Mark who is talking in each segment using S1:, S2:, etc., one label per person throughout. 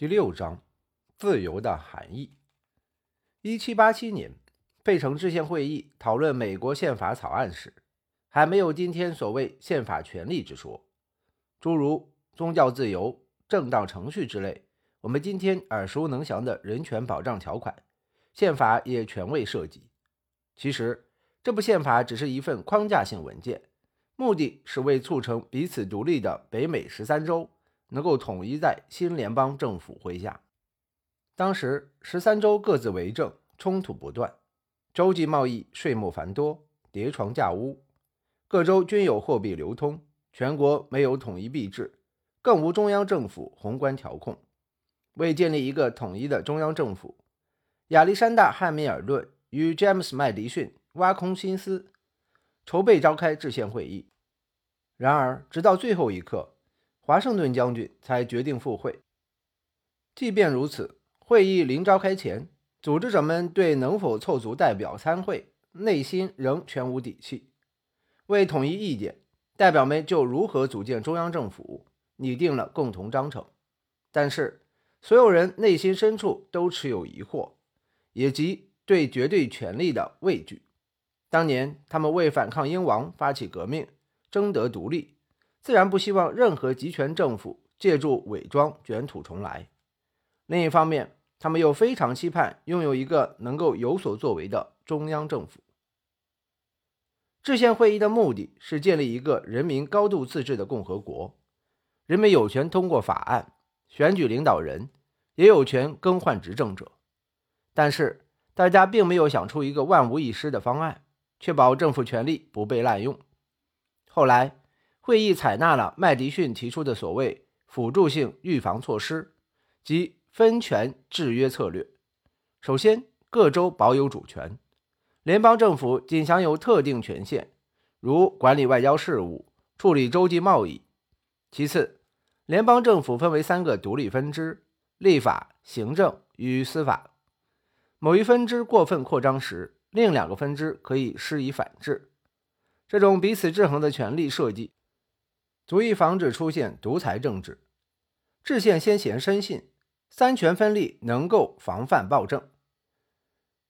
S1: 第六章，自由的含义。一七八七年，费城制宪会议讨论美国宪法草案时，还没有今天所谓宪法权利之说，诸如宗教自由、正当程序之类，我们今天耳熟能详的人权保障条款，宪法也全未涉及。其实，这部宪法只是一份框架性文件，目的是为促成彼此独立的北美十三州。能够统一在新联邦政府麾下。当时十三州各自为政，冲突不断，州际贸易税目繁多，叠床架屋，各州均有货币流通，全国没有统一币制，更无中央政府宏观调控。为建立一个统一的中央政府，亚历山大·汉密尔顿与詹姆斯·麦迪逊挖空心思筹备召开制宪会议。然而，直到最后一刻。华盛顿将军才决定赴会。即便如此，会议临召开前，组织者们对能否凑足代表参会，内心仍全无底气。为统一意见，代表们就如何组建中央政府拟定了共同章程。但是，所有人内心深处都持有疑惑，也即对绝对权力的畏惧。当年，他们为反抗英王发起革命，争得独立。自然不希望任何集权政府借助伪装卷土重来。另一方面，他们又非常期盼拥有一个能够有所作为的中央政府。制宪会议的目的是建立一个人民高度自治的共和国，人们有权通过法案选举领导人，也有权更换执政者。但是，大家并没有想出一个万无一失的方案，确保政府权力不被滥用。后来。会议采纳了麦迪逊提出的所谓辅助性预防措施，即分权制约策略。首先，各州保有主权，联邦政府仅享有特定权限，如管理外交事务、处理洲际贸易。其次，联邦政府分为三个独立分支：立法、行政与司法。某一分支过分扩张时，另两个分支可以施以反制。这种彼此制衡的权力设计。足以防止出现独裁政治。制宪先贤深信，三权分立能够防范暴政。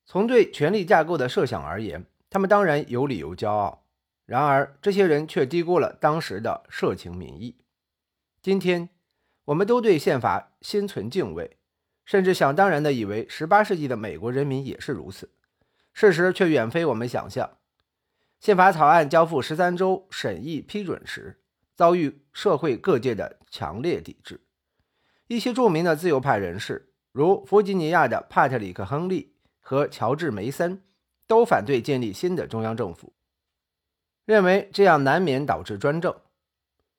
S1: 从对权力架构的设想而言，他们当然有理由骄傲。然而，这些人却低估了当时的社情民意。今天，我们都对宪法心存敬畏，甚至想当然地以为18世纪的美国人民也是如此。事实却远非我们想象。宪法草案交付十三州审议批准时，遭遇社会各界的强烈抵制，一些著名的自由派人士，如弗吉尼亚的帕特里克·亨利和乔治·梅森，都反对建立新的中央政府，认为这样难免导致专政。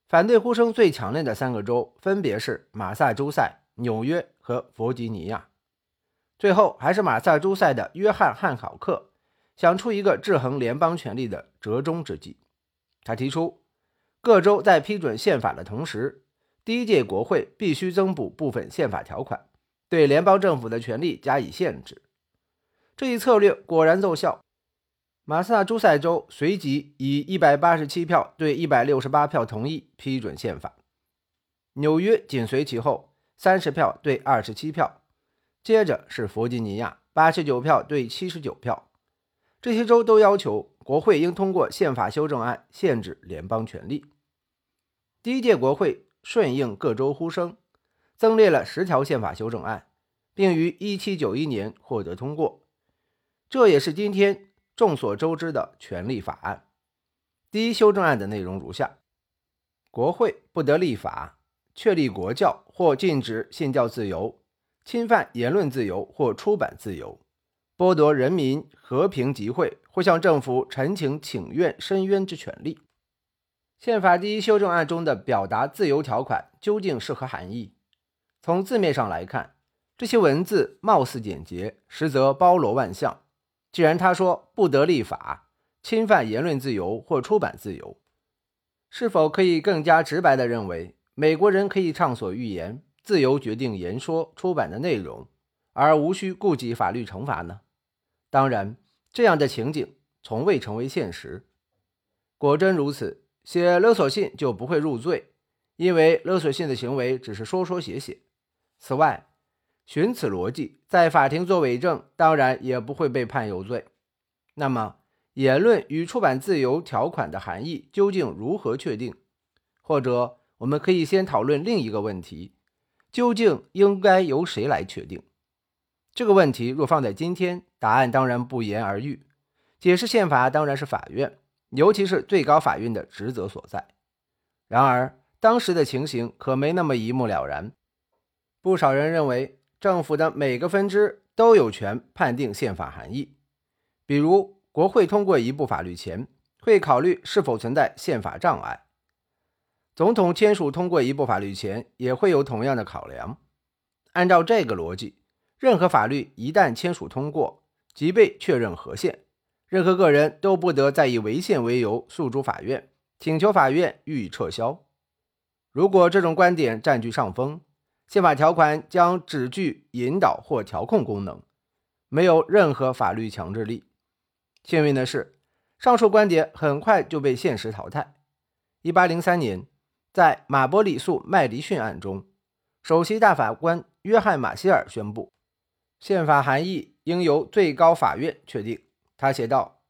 S1: 反对呼声最强烈的三个州分别是马萨诸塞、纽约和弗吉尼亚。最后，还是马萨诸塞的约翰·汉考克想出一个制衡联邦权力的折中之计，他提出。各州在批准宪法的同时，第一届国会必须增补部分宪法条款，对联邦政府的权力加以限制。这一策略果然奏效。马萨诸塞州随即以一百八十七票对一百六十八票同意批准宪法，纽约紧随其后，三十票对二十七票，接着是弗吉尼亚，八十九票对七十九票。这些州都要求国会应通过宪法修正案，限制联邦权力。第一届国会顺应各州呼声，增列了十条宪法修正案，并于1791年获得通过。这也是今天众所周知的权利法案。第一修正案的内容如下：国会不得立法确立国教或禁止信教自由，侵犯言论自由或出版自由。剥夺人民和平集会或向政府陈情请愿申冤之权利。宪法第一修正案中的表达自由条款究竟是何含义？从字面上来看，这些文字貌似简洁，实则包罗万象。既然他说不得立法，侵犯言论自由或出版自由，是否可以更加直白地认为，美国人可以畅所欲言，自由决定言说出版的内容，而无需顾及法律惩罚呢？当然，这样的情景从未成为现实。果真如此，写勒索信就不会入罪，因为勒索信的行为只是说说写写。此外，循此逻辑，在法庭作伪证，当然也不会被判有罪。那么，言论与出版自由条款的含义究竟如何确定？或者，我们可以先讨论另一个问题：究竟应该由谁来确定？这个问题若放在今天，答案当然不言而喻。解释宪法当然是法院，尤其是最高法院的职责所在。然而，当时的情形可没那么一目了然。不少人认为。政府的每个分支都有权判定宪法含义，比如国会通过一部法律前，会考虑是否存在宪法障碍；总统签署通过一部法律前，也会有同样的考量。按照这个逻辑，任何法律一旦签署通过，即被确认合宪，任何个人都不得再以违宪为由诉诸法院，请求法院予以撤销。如果这种观点占据上风，宪法条款将只具引导或调控功能，没有任何法律强制力。幸运的是，上述观点很快就被现实淘汰。一八零三年，在马伯里诉麦迪逊案中，首席大法官约翰马歇尔宣布，宪法含义应由最高法院确定。他写道：“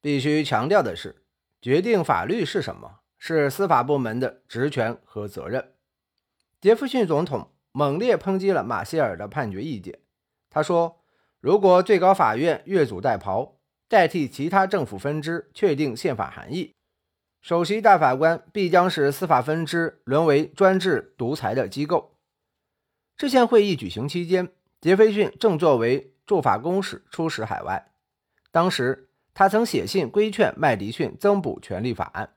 S1: 必须强调的是，决定法律是什么，是司法部门的职权和责任。”杰弗逊总统猛烈抨击了马歇尔的判决意见。他说：“如果最高法院越俎代庖，代替其他政府分支确定宪法含义，首席大法官必将使司法分支沦为专制独裁的机构。”制宪会议举行期间，杰斐逊正作为驻法公使出使海外。当时，他曾写信规劝麦迪逊增补权利法案，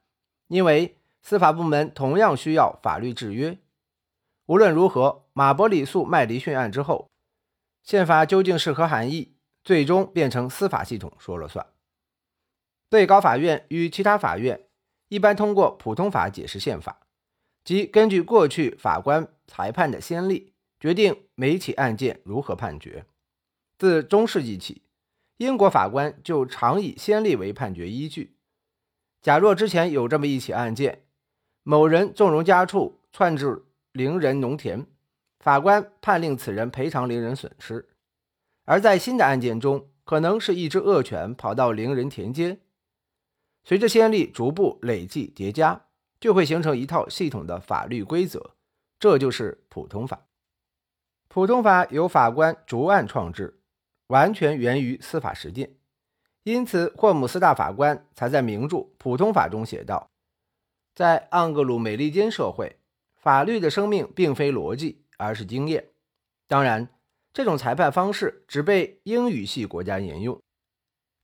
S1: 因为司法部门同样需要法律制约。无论如何，马伯里诉麦迪逊案之后，宪法究竟是何含义，最终变成司法系统说了算。最高法院与其他法院一般通过普通法解释宪法，即根据过去法官裁判的先例，决定每起案件如何判决。自中世纪起，英国法官就常以先例为判决依据。假若之前有这么一起案件，某人纵容家畜窜至。邻人农田，法官判令此人赔偿邻人损失；而在新的案件中，可能是一只恶犬跑到邻人田间。随着先例逐步累计叠加，就会形成一套系统的法律规则，这就是普通法。普通法由法官逐案创制，完全源于司法实践，因此霍姆斯大法官才在名著《普通法》中写道：“在盎格鲁美利坚社会。”法律的生命并非逻辑，而是经验。当然，这种裁判方式只被英语系国家沿用，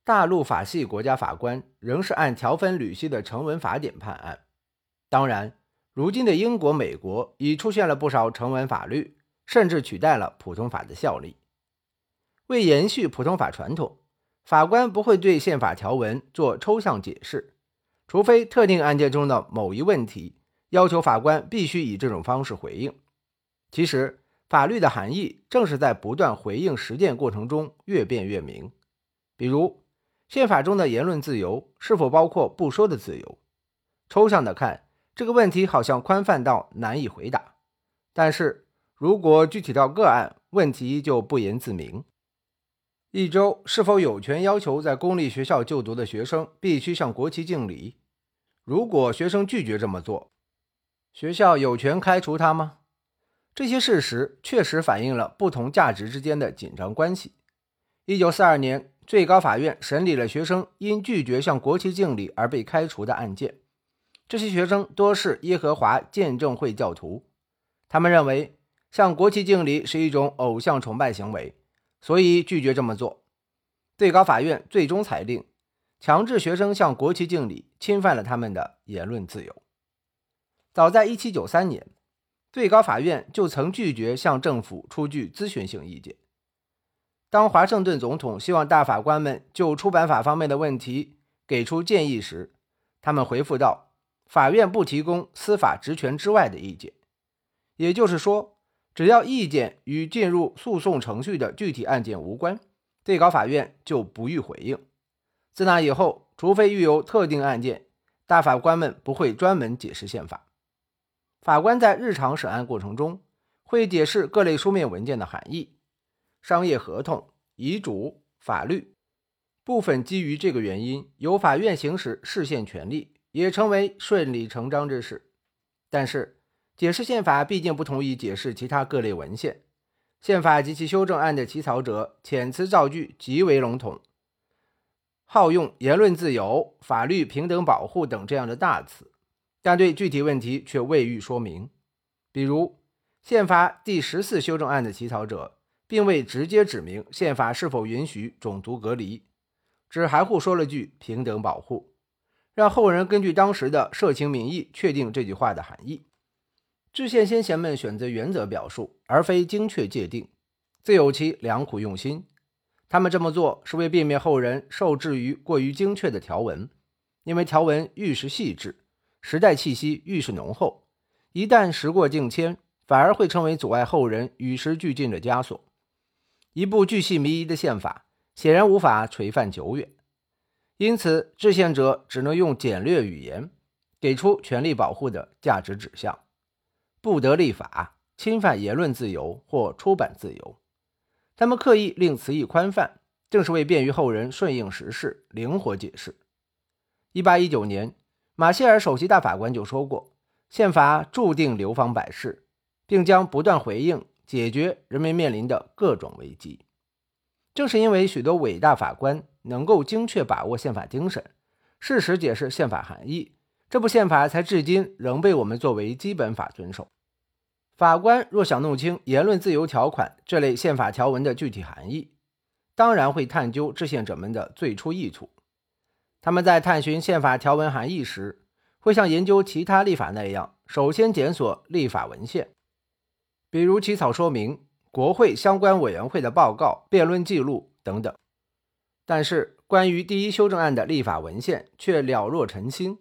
S1: 大陆法系国家法官仍是按条分缕析的成文法典判案。当然，如今的英国、美国已出现了不少成文法律，甚至取代了普通法的效力。为延续普通法传统，法官不会对宪法条文做抽象解释，除非特定案件中的某一问题。要求法官必须以这种方式回应。其实，法律的含义正是在不断回应实践过程中越辩越明。比如，宪法中的言论自由是否包括不说的自由？抽象的看，这个问题好像宽泛到难以回答。但是如果具体到个案，问题就不言自明。一周是否有权要求在公立学校就读的学生必须向国旗敬礼？如果学生拒绝这么做，学校有权开除他吗？这些事实确实反映了不同价值之间的紧张关系。一九四二年，最高法院审理了学生因拒绝向国旗敬礼而被开除的案件。这些学生多是耶和华见证会教徒，他们认为向国旗敬礼是一种偶像崇拜行为，所以拒绝这么做。最高法院最终裁定，强制学生向国旗敬礼侵犯了他们的言论自由。早在1793年，最高法院就曾拒绝向政府出具咨询性意见。当华盛顿总统希望大法官们就出版法方面的问题给出建议时，他们回复道：“法院不提供司法职权之外的意见。”也就是说，只要意见与进入诉讼程序的具体案件无关，最高法院就不予回应。自那以后，除非遇有特定案件，大法官们不会专门解释宪法。法官在日常审案过程中，会解释各类书面文件的含义，商业合同、遗嘱、法律。部分基于这个原因，由法院行使释宪权利，也成为顺理成章之事。但是，解释宪法毕竟不同于解释其他各类文献。宪法及其修正案的起草者遣词造句极为笼统，好用言论自由、法律平等保护等这样的大词，但对具体问题却未予说明。比如，宪法第十四修正案的起草者并未直接指明宪法是否允许种族隔离，只含糊说了句“平等保护”，让后人根据当时的社情民意确定这句话的含义。制宪先贤们选择原则表述，而非精确界定，自有其良苦用心。他们这么做是为避免后人受制于过于精确的条文，因为条文愈是细致，时代气息愈是浓厚，一旦时过境迁，反而会成为阻碍后人与时俱进的枷锁。一部巨细靡遗的宪法，显然无法垂范久远，因此制宪者只能用简略语言，给出权力保护的价值指向。不得立法侵犯言论自由或出版自由，他们刻意令词义宽泛，正是为便于后人顺应时事、灵活解释。一八一九年，马歇尔首席大法官就说过：“宪法注定流芳百世，并将不断回应解决人民面临的各种危机。”正是因为许多伟大法官能够精确把握宪法精神，适时解释宪法含义。这部宪法才至今仍被我们作为基本法遵守。法官若想弄清言论自由条款这类宪法条文的具体含义，当然会探究制宪者们的最初意图。他们在探寻宪法条文含义时，会像研究其他立法那样，首先检索立法文献，比如起草说明、国会相关委员会的报告、辩论记录等等。但是，关于第一修正案的立法文献却了若尘心。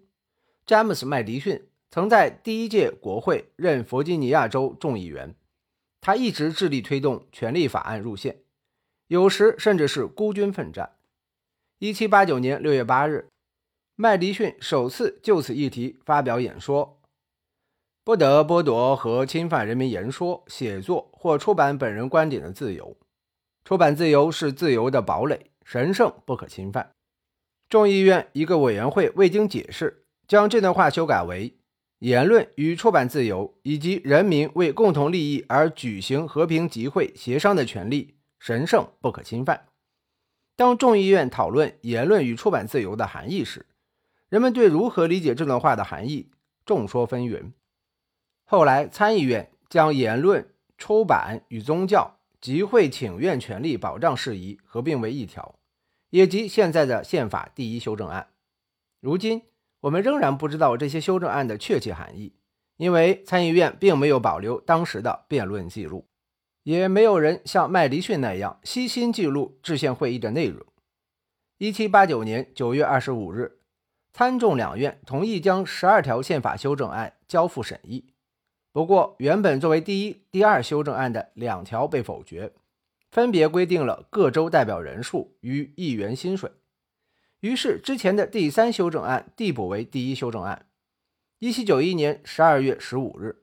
S1: 詹姆斯·麦迪逊曾在第一届国会任弗吉尼亚州众议员，他一直致力推动权利法案入宪，有时甚至是孤军奋战。1789年6月8日，麦迪逊首次就此议题发表演说：“不得剥夺和侵犯人民言说、写作或出版本人观点的自由。出版自由是自由的堡垒，神圣不可侵犯。”众议院一个委员会未经解释。将这段话修改为：言论与出版自由以及人民为共同利益而举行和平集会、协商的权利神圣不可侵犯。当众议院讨论言论与出版自由的含义时，人们对如何理解这段话的含义众说纷纭。后来，参议院将言论、出版与宗教、集会、请愿权利保障事宜合并为一条，也即现在的宪法第一修正案。如今。我们仍然不知道这些修正案的确切含义，因为参议院并没有保留当时的辩论记录，也没有人像麦迪逊那样悉心记录制宪会议的内容。一七八九年九月二十五日，参众两院同意将十二条宪法修正案交付审议，不过原本作为第一、第二修正案的两条被否决，分别规定了各州代表人数与议员薪水。于是，之前的第三修正案递补为第一修正案。一七九一年十二月十五日，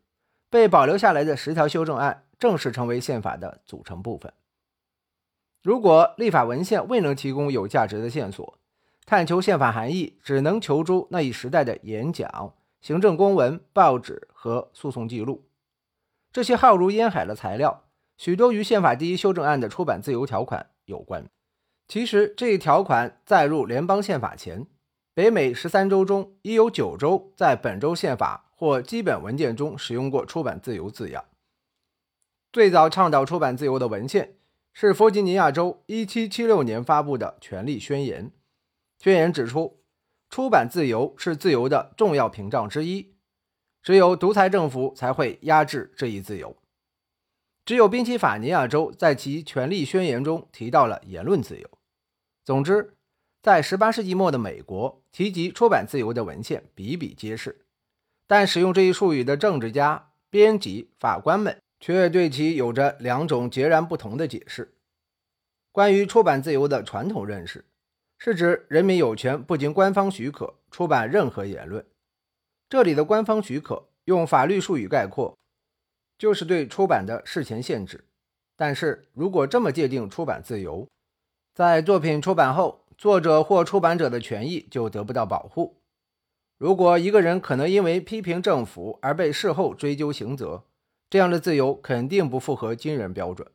S1: 被保留下来的十条修正案正式成为宪法的组成部分。如果立法文献未能提供有价值的线索，探求宪法含义只能求诸那一时代的演讲、行政公文、报纸和诉讼记录。这些浩如烟海的材料，许多与宪法第一修正案的出版自由条款有关。其实，这一条款载入联邦宪法前，北美十三州中已有九州在本州宪法或基本文件中使用过“出版自由”字样。最早倡导出版自由的文献是弗吉尼亚州1776年发布的《权利宣言》。宣言指出，出版自由是自由的重要屏障之一，只有独裁政府才会压制这一自由。只有宾夕法尼亚州在其《权利宣言》中提到了言论自由。总之，在18世纪末的美国，提及出版自由的文献比比皆是，但使用这一术语的政治家、编辑、法官们却对其有着两种截然不同的解释。关于出版自由的传统认识，是指人民有权不经官方许可出版任何言论。这里的官方许可，用法律术语概括，就是对出版的事前限制。但是如果这么界定出版自由，在作品出版后，作者或出版者的权益就得不到保护。如果一个人可能因为批评政府而被事后追究刑责，这样的自由肯定不符合今人标准。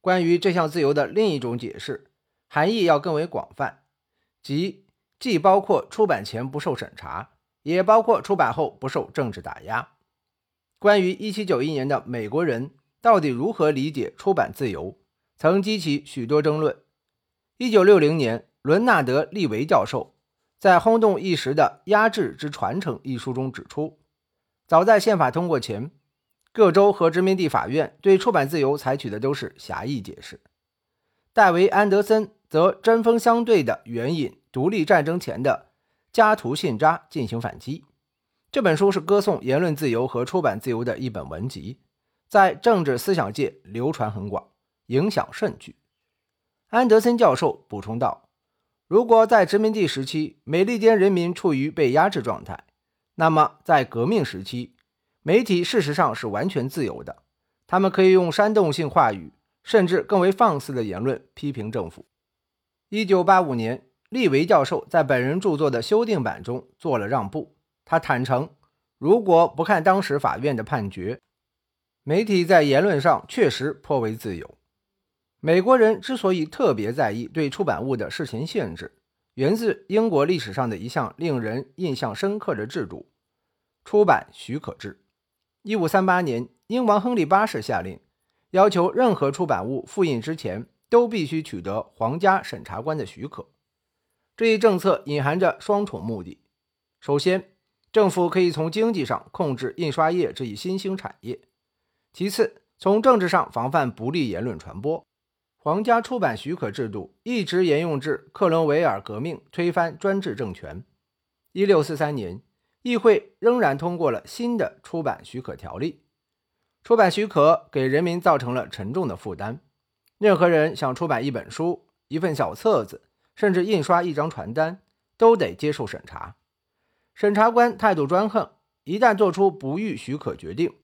S1: 关于这项自由的另一种解释，含义要更为广泛，即既包括出版前不受审查，也包括出版后不受政治打压。关于1791年的美国人到底如何理解出版自由，曾激起许多争论。1960年，伦纳德·利维教授。在轰动一时的《压制之传承》一书中指出，早在宪法通过前，各州和殖民地法院对出版自由采取的都是狭义解释。戴维·安德森则针锋相对的援引独立战争前的《加图信札》进行反击。这本书是歌颂言论自由和出版自由的一本文集，在政治思想界流传很广，影响甚巨。安德森教授补充道。如果在殖民地时期，美利坚人民处于被压制状态，那么在革命时期，媒体事实上是完全自由的，他们可以用煽动性话语，甚至更为放肆的言论批评政府。一九八五年，利维教授在本人著作的修订版中做了让步，他坦诚，如果不看当时法院的判决，媒体在言论上确实颇为自由。美国人之所以特别在意对出版物的事前限制，源自英国历史上的一项令人印象深刻的制度——出版许可制。一五三八年，英王亨利八世下令，要求任何出版物复印之前都必须取得皇家审查官的许可。这一政策隐含着双重目的：首先，政府可以从经济上控制印刷业这一新兴产业；其次，从政治上防范不利言论传播。皇家出版许可制度一直沿用至克伦维尔革命推翻专制政权。一六四三年，议会仍然通过了新的出版许可条例。出版许可给人民造成了沉重的负担。任何人想出版一本书、一份小册子，甚至印刷一张传单，都得接受审查。审查官态度专横，一旦做出不予许可决定，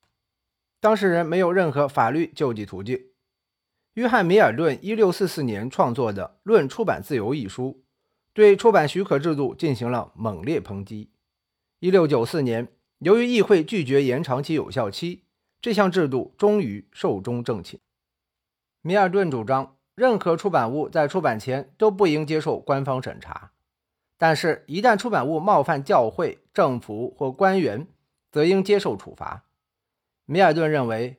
S1: 当事人没有任何法律救济途径。约翰·米尔顿1644年创作的《论出版自由》一书，对出版许可制度进行了猛烈抨击。1694年，由于议会拒绝延长其有效期，这项制度终于寿终正寝。米尔顿主张，任何出版物在出版前都不应接受官方审查，但是，一旦出版物冒犯教会、政府或官员，则应接受处罚。米尔顿认为。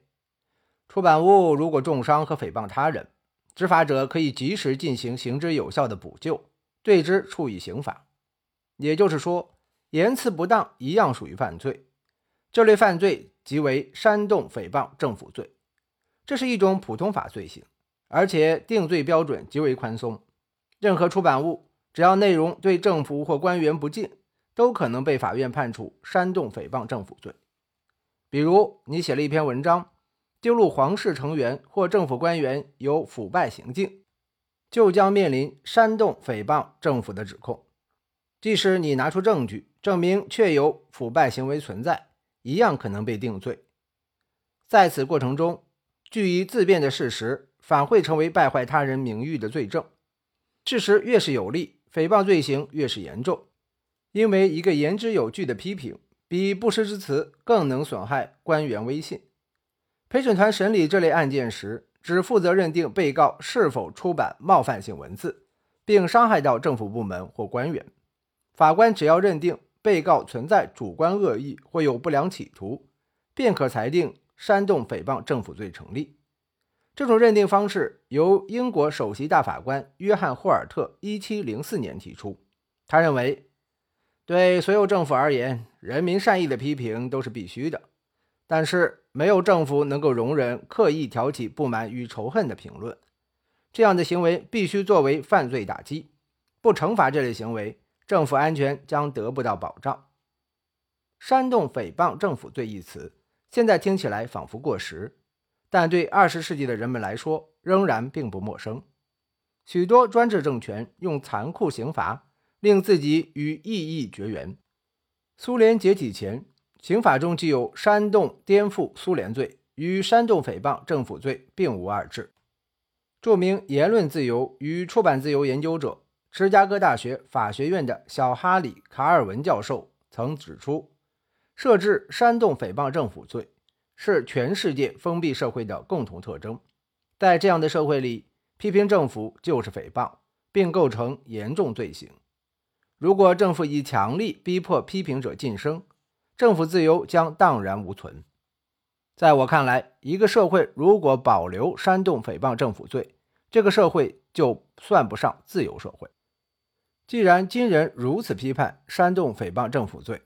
S1: 出版物如果重伤和诽谤他人，执法者可以及时进行行之有效的补救，对之处以刑罚。也就是说，言辞不当一样属于犯罪。这类犯罪即为煽动诽谤政府罪，这是一种普通法罪行，而且定罪标准极为宽松。任何出版物只要内容对政府或官员不敬，都可能被法院判处煽动诽谤政府罪。比如，你写了一篇文章。揭露皇室成员或政府官员有腐败行径，就将面临煽动诽谤政府的指控。即使你拿出证据证明确有腐败行为存在，一样可能被定罪。在此过程中，据以自辩的事实反会成为败坏他人名誉的罪证。事实越是有利，诽谤罪行越是严重，因为一个言之有据的批评，比不实之词更能损害官员威信。陪审团审理这类案件时，只负责认定被告是否出版冒犯性文字，并伤害到政府部门或官员。法官只要认定被告存在主观恶意或有不良企图，便可裁定煽动诽谤政府罪成立。这种认定方式由英国首席大法官约翰·霍尔特1704年提出。他认为，对所有政府而言，人民善意的批评都是必须的。但是，没有政府能够容忍刻意挑起不满与仇恨的评论，这样的行为必须作为犯罪打击。不惩罚这类行为，政府安全将得不到保障。煽动诽谤政府罪一词，现在听起来仿佛过时，但对二十世纪的人们来说，仍然并不陌生。许多专制政权用残酷刑罚令自己与异议绝缘。苏联解体前。刑法中既有煽动颠覆苏联罪，与煽动诽谤政府罪并无二致。著名言论自由与出版自由研究者、芝加哥大学法学院的小哈里·卡尔文教授曾指出，设置煽动诽谤政府罪是全世界封闭社会的共同特征。在这样的社会里，批评政府就是诽谤，并构成严重罪行。如果政府以强力逼迫批评者晋升，政府自由将荡然无存。在我看来，一个社会如果保留煽动诽谤政府罪，这个社会就算不上自由社会。既然今人如此批判煽动诽谤政府罪，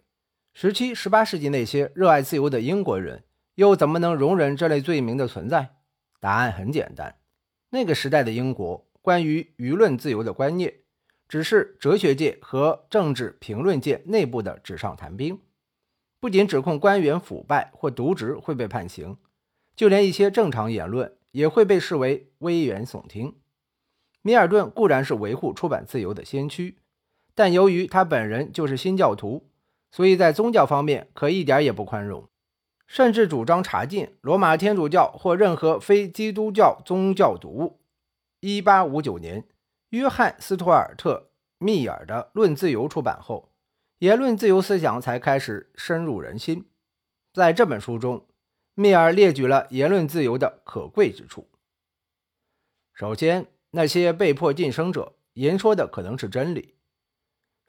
S1: 十七、十八世纪那些热爱自由的英国人又怎么能容忍这类罪名的存在？答案很简单：那个时代的英国关于舆论自由的观念，只是哲学界和政治评论界内部的纸上谈兵。不仅指控官员腐败或渎职会被判刑，就连一些正常言论也会被视为危言耸听。米尔顿固然是维护出版自由的先驱，但由于他本人就是新教徒，所以在宗教方面可一点也不宽容，甚至主张查禁罗马天主教或任何非基督教宗教读物。1859年，约翰·斯图尔特·密尔的《论自由》出版后。言论自由思想才开始深入人心。在这本书中，密尔列举了言论自由的可贵之处。首先，那些被迫晋升者言说的可能是真理，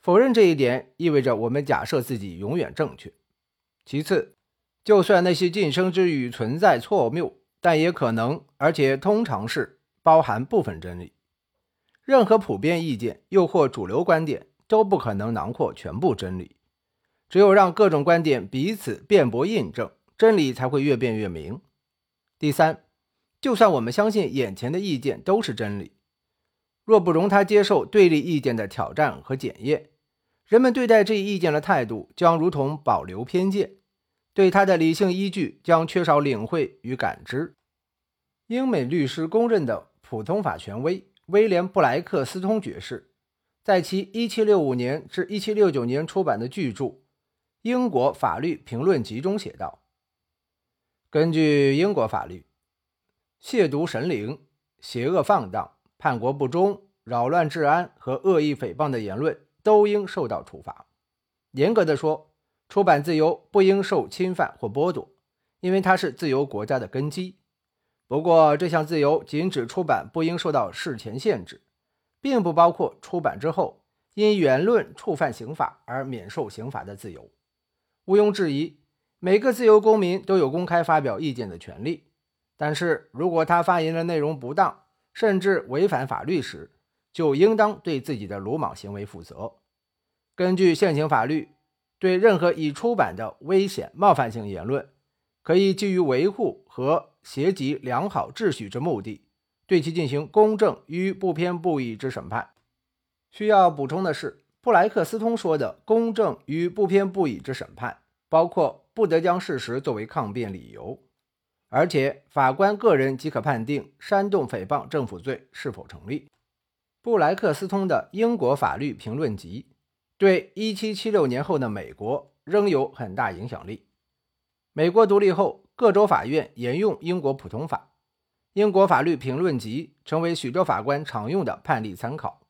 S1: 否认这一点意味着我们假设自己永远正确。其次，就算那些晋升之语存在错谬，但也可能，而且通常是包含部分真理。任何普遍意见，又或主流观点。都不可能囊括全部真理，只有让各种观点彼此辩驳印证，真理才会越辩越明。第三，就算我们相信眼前的意见都是真理，若不容他接受对立意见的挑战和检验，人们对待这一意见的态度将如同保留偏见，对他的理性依据将缺少领会与感知。英美律师公认的普通法权威威廉·布莱克斯通爵士。在其1765年至1769年出版的巨著《英国法律评论集》中写道：“根据英国法律，亵渎神灵、邪恶放荡、叛国不忠、扰乱治安和恶意诽谤的言论都应受到处罚。严格的说，出版自由不应受侵犯或剥夺，因为它是自由国家的根基。不过，这项自由仅指出版不应受到事前限制。”并不包括出版之后因言论触犯刑法而免受刑罚的自由。毋庸置疑，每个自由公民都有公开发表意见的权利。但是如果他发言的内容不当，甚至违反法律时，就应当对自己的鲁莽行为负责。根据现行法律，对任何已出版的危险、冒犯性言论，可以基于维护和协及良好秩序之目的。对其进行公正与不偏不倚之审判。需要补充的是，布莱克斯通说的公正与不偏不倚之审判，包括不得将事实作为抗辩理由，而且法官个人即可判定煽动诽谤政府罪是否成立。布莱克斯通的《英国法律评论集》对1776年后的美国仍有很大影响力。美国独立后，各州法院沿用英国普通法。英国法律评论集成为许多法官常用的判例参考。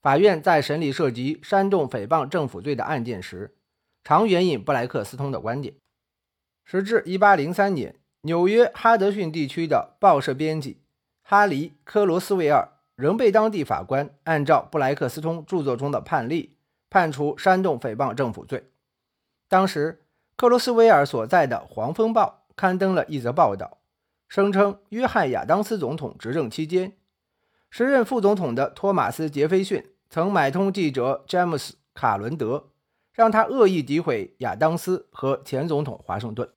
S1: 法院在审理涉及煽动诽谤政府罪的案件时，常援引布莱克斯通的观点。时至1803年，纽约哈德逊地区的报社编辑哈里·科罗斯维尔仍被当地法官按照布莱克斯通著作中的判例判处煽动诽谤政府罪。当时，克罗斯维尔所在的《黄蜂报》刊登了一则报道。声称，约翰·亚当斯总统执政期间，时任副总统的托马斯·杰斐逊曾买通记者詹姆斯·卡伦德，让他恶意诋毁亚当斯和前总统华盛顿。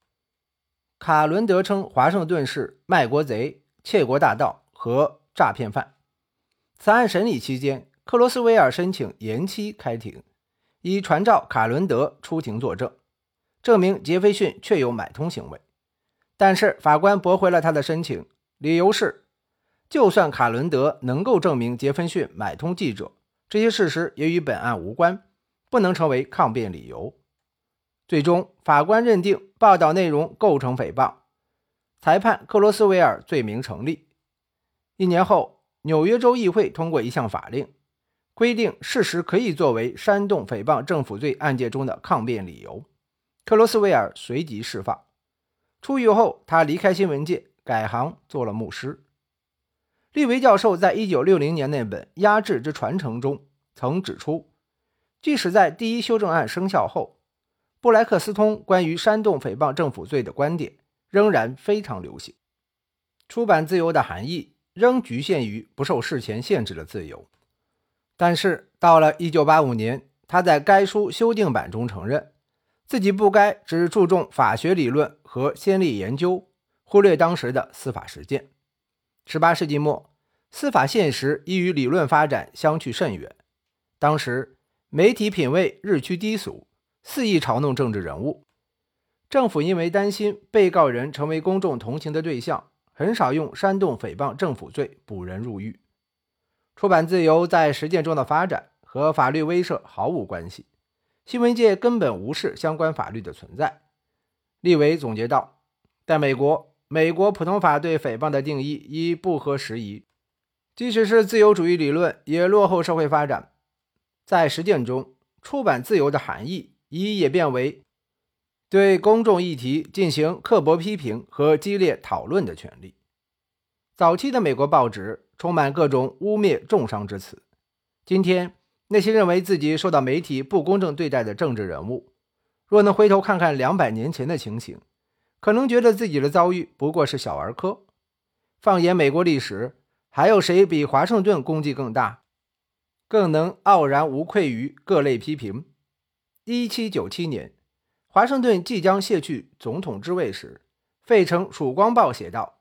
S1: 卡伦德称华盛顿是卖国贼、窃国大盗和诈骗犯。此案审理期间，克罗斯威尔申请延期开庭，以传召卡伦德出庭作证，证明杰斐逊确有买通行为。但是法官驳回了他的申请，理由是，就算卡伦德能够证明杰斐逊买通记者，这些事实也与本案无关，不能成为抗辩理由。最终，法官认定报道内容构成诽谤，裁判克罗斯维尔罪名成立。一年后，纽约州议会通过一项法令，规定事实可以作为煽动诽谤政府罪案件中的抗辩理由。克罗斯维尔随即释放。出狱后，他离开新闻界，改行做了牧师。利维教授在一九六零年那本《压制之传承》中曾指出，即使在第一修正案生效后，布莱克斯通关于煽动诽谤政府罪的观点仍然非常流行。出版自由的含义仍局限于不受事前限制的自由。但是到了1985年，他在该书修订版中承认，自己不该只注重法学理论和先例研究，忽略当时的司法实践。18世纪末，司法现实已与理论发展相去甚远。当时媒体品味日趋低俗。肆意嘲弄政治人物，政府因为担心被告人成为公众同情的对象，很少用煽动诽谤政府罪捕人入狱。出版自由在实践中的发展和法律威慑毫无关系，新闻界根本无视相关法律的存在。利维总结道：“在美国，美国普通法对诽谤的定义已不合时宜，即使是自由主义理论也落后社会发展。在实践中，出版自由的含义。”已演变为对公众议题进行刻薄批评和激烈讨论的权利。早期的美国报纸充满各种污蔑、重伤之词。今天，那些认为自己受到媒体不公正对待的政治人物，若能回头看看两百年前的情形，可能觉得自己的遭遇不过是小儿科。放眼美国历史，还有谁比华盛顿功绩更大，更能傲然无愧于各类批评？一七九七年，华盛顿即将卸去总统之位时，费城《曙光报》写道：“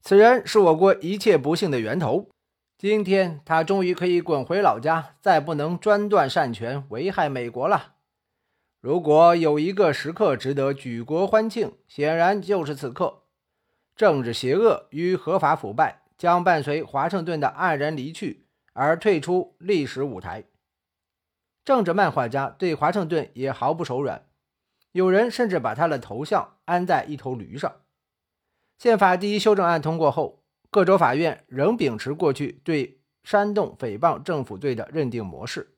S1: 此人是我国一切不幸的源头。今天他终于可以滚回老家，再不能专断擅权，危害美国了。如果有一个时刻值得举国欢庆，显然就是此刻。政治邪恶与合法腐败将伴随华盛顿的黯然离去而退出历史舞台。”政治漫画家对华盛顿也毫不手软，有人甚至把他的头像安在一头驴上。宪法第一修正案通过后，各州法院仍秉持过去对煽动诽谤政府罪的认定模式，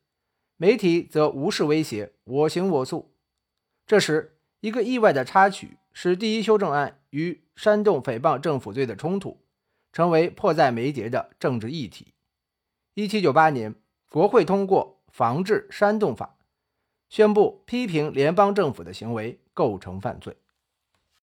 S1: 媒体则无视威胁，我行我素。这时，一个意外的插曲使第一修正案与煽动诽谤政府罪的冲突成为迫在眉睫的政治议题。1798年，国会通过。防治煽动法，宣布批评联邦政府的行为构成犯罪。